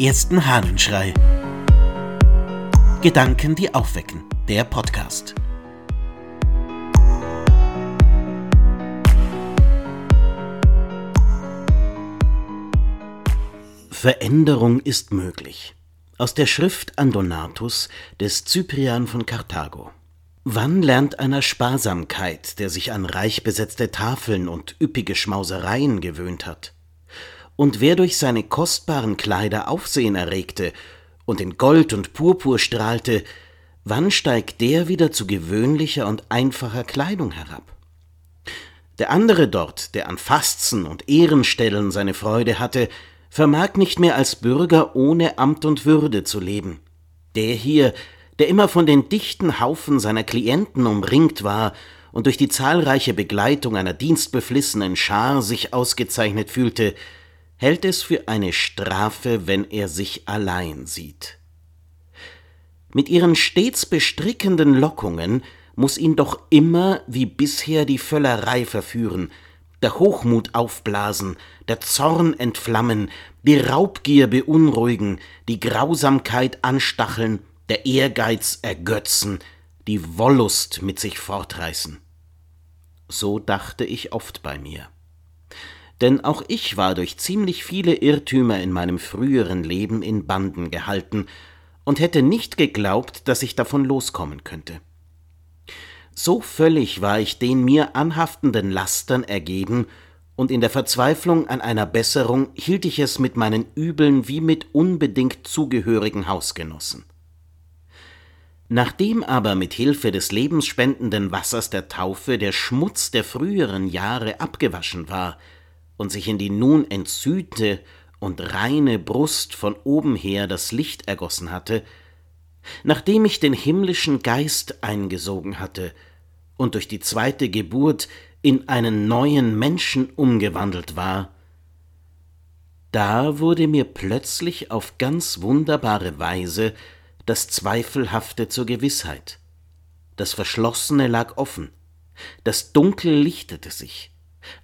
ersten Hahnenschrei. Gedanken, die aufwecken. Der Podcast. Veränderung ist möglich. Aus der Schrift an Donatus des Cyprian von Karthago. Wann lernt einer Sparsamkeit, der sich an reich besetzte Tafeln und üppige Schmausereien gewöhnt hat? Und wer durch seine kostbaren Kleider Aufsehen erregte und in Gold und Purpur strahlte, wann steigt der wieder zu gewöhnlicher und einfacher Kleidung herab? Der andere dort, der an Fasten und Ehrenstellen seine Freude hatte, vermag nicht mehr als Bürger ohne Amt und Würde zu leben. Der hier, der immer von den dichten Haufen seiner Klienten umringt war und durch die zahlreiche Begleitung einer dienstbeflissenen Schar sich ausgezeichnet fühlte, hält es für eine Strafe, wenn er sich allein sieht. Mit ihren stets bestrickenden Lockungen muss ihn doch immer wie bisher die Völlerei verführen, der Hochmut aufblasen, der Zorn entflammen, die Raubgier beunruhigen, die Grausamkeit anstacheln, der Ehrgeiz ergötzen, die Wollust mit sich fortreißen. So dachte ich oft bei mir denn auch ich war durch ziemlich viele Irrtümer in meinem früheren Leben in Banden gehalten und hätte nicht geglaubt, dass ich davon loskommen könnte. So völlig war ich den mir anhaftenden Lastern ergeben, und in der Verzweiflung an einer Besserung hielt ich es mit meinen Übeln wie mit unbedingt zugehörigen Hausgenossen. Nachdem aber mit Hilfe des lebensspendenden Wassers der Taufe der Schmutz der früheren Jahre abgewaschen war, und sich in die nun entsühnte und reine Brust von oben her das Licht ergossen hatte, nachdem ich den himmlischen Geist eingesogen hatte und durch die zweite Geburt in einen neuen Menschen umgewandelt war, da wurde mir plötzlich auf ganz wunderbare Weise das Zweifelhafte zur Gewissheit. Das Verschlossene lag offen, das Dunkel lichtete sich,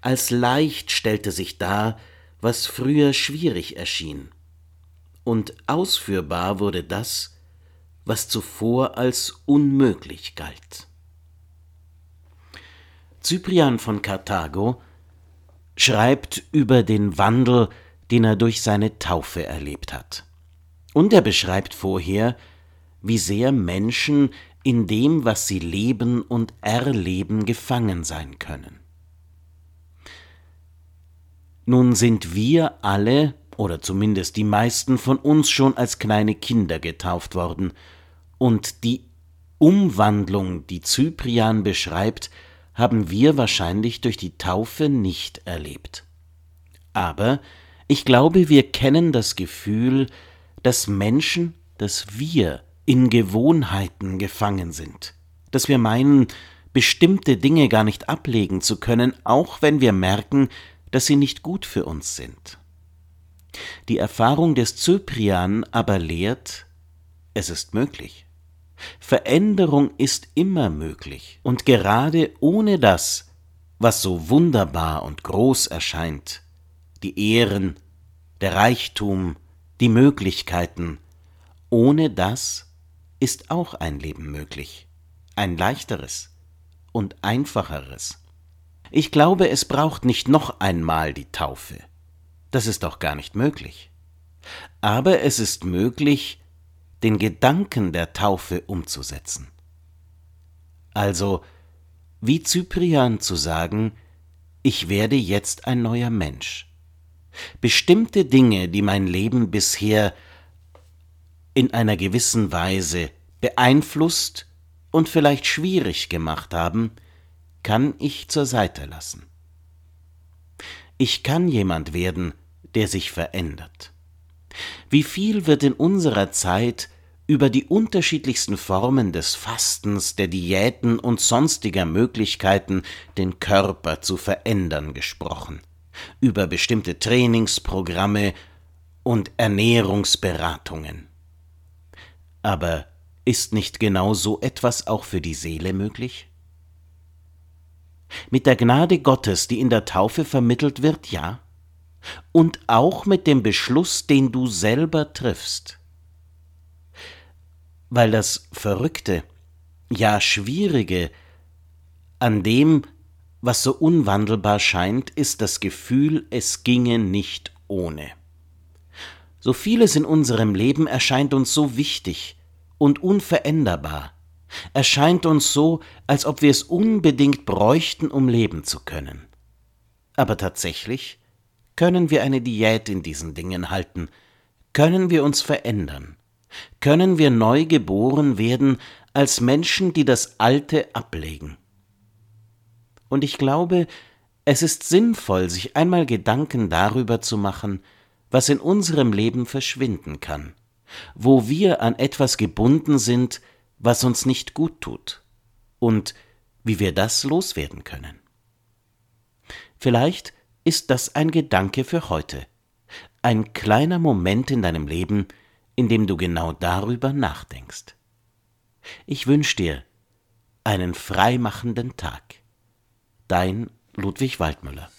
als leicht stellte sich dar, was früher schwierig erschien. Und ausführbar wurde das, was zuvor als unmöglich galt. Cyprian von Karthago schreibt über den Wandel, den er durch seine Taufe erlebt hat. Und er beschreibt vorher, wie sehr Menschen in dem, was sie leben und erleben, gefangen sein können. Nun sind wir alle, oder zumindest die meisten von uns schon als kleine Kinder getauft worden, und die Umwandlung, die Cyprian beschreibt, haben wir wahrscheinlich durch die Taufe nicht erlebt. Aber ich glaube, wir kennen das Gefühl, dass Menschen, dass wir in Gewohnheiten gefangen sind, dass wir meinen, bestimmte Dinge gar nicht ablegen zu können, auch wenn wir merken, dass sie nicht gut für uns sind. Die Erfahrung des Cyprian aber lehrt, es ist möglich. Veränderung ist immer möglich, und gerade ohne das, was so wunderbar und groß erscheint, die Ehren, der Reichtum, die Möglichkeiten, ohne das ist auch ein Leben möglich, ein leichteres und einfacheres. Ich glaube, es braucht nicht noch einmal die Taufe. Das ist doch gar nicht möglich. Aber es ist möglich, den Gedanken der Taufe umzusetzen. Also, wie Cyprian zu sagen, ich werde jetzt ein neuer Mensch. Bestimmte Dinge, die mein Leben bisher in einer gewissen Weise beeinflusst und vielleicht schwierig gemacht haben, kann ich zur Seite lassen. Ich kann jemand werden, der sich verändert. Wie viel wird in unserer Zeit über die unterschiedlichsten Formen des Fastens, der Diäten und sonstiger Möglichkeiten, den Körper zu verändern gesprochen, über bestimmte Trainingsprogramme und Ernährungsberatungen. Aber ist nicht genau so etwas auch für die Seele möglich? Mit der Gnade Gottes, die in der Taufe vermittelt wird, ja. und auch mit dem Beschluss, den du selber triffst. Weil das Verrückte, ja Schwierige an dem, was so unwandelbar scheint, ist das Gefühl, es ginge nicht ohne. So vieles in unserem Leben erscheint uns so wichtig und unveränderbar, erscheint uns so, als ob wir es unbedingt bräuchten, um leben zu können. Aber tatsächlich können wir eine Diät in diesen Dingen halten, können wir uns verändern, können wir neu geboren werden als Menschen, die das Alte ablegen. Und ich glaube, es ist sinnvoll, sich einmal Gedanken darüber zu machen, was in unserem Leben verschwinden kann, wo wir an etwas gebunden sind, was uns nicht gut tut, und wie wir das loswerden können. Vielleicht ist das ein Gedanke für heute, ein kleiner Moment in deinem Leben, in dem du genau darüber nachdenkst. Ich wünsche dir einen freimachenden Tag. Dein Ludwig Waldmüller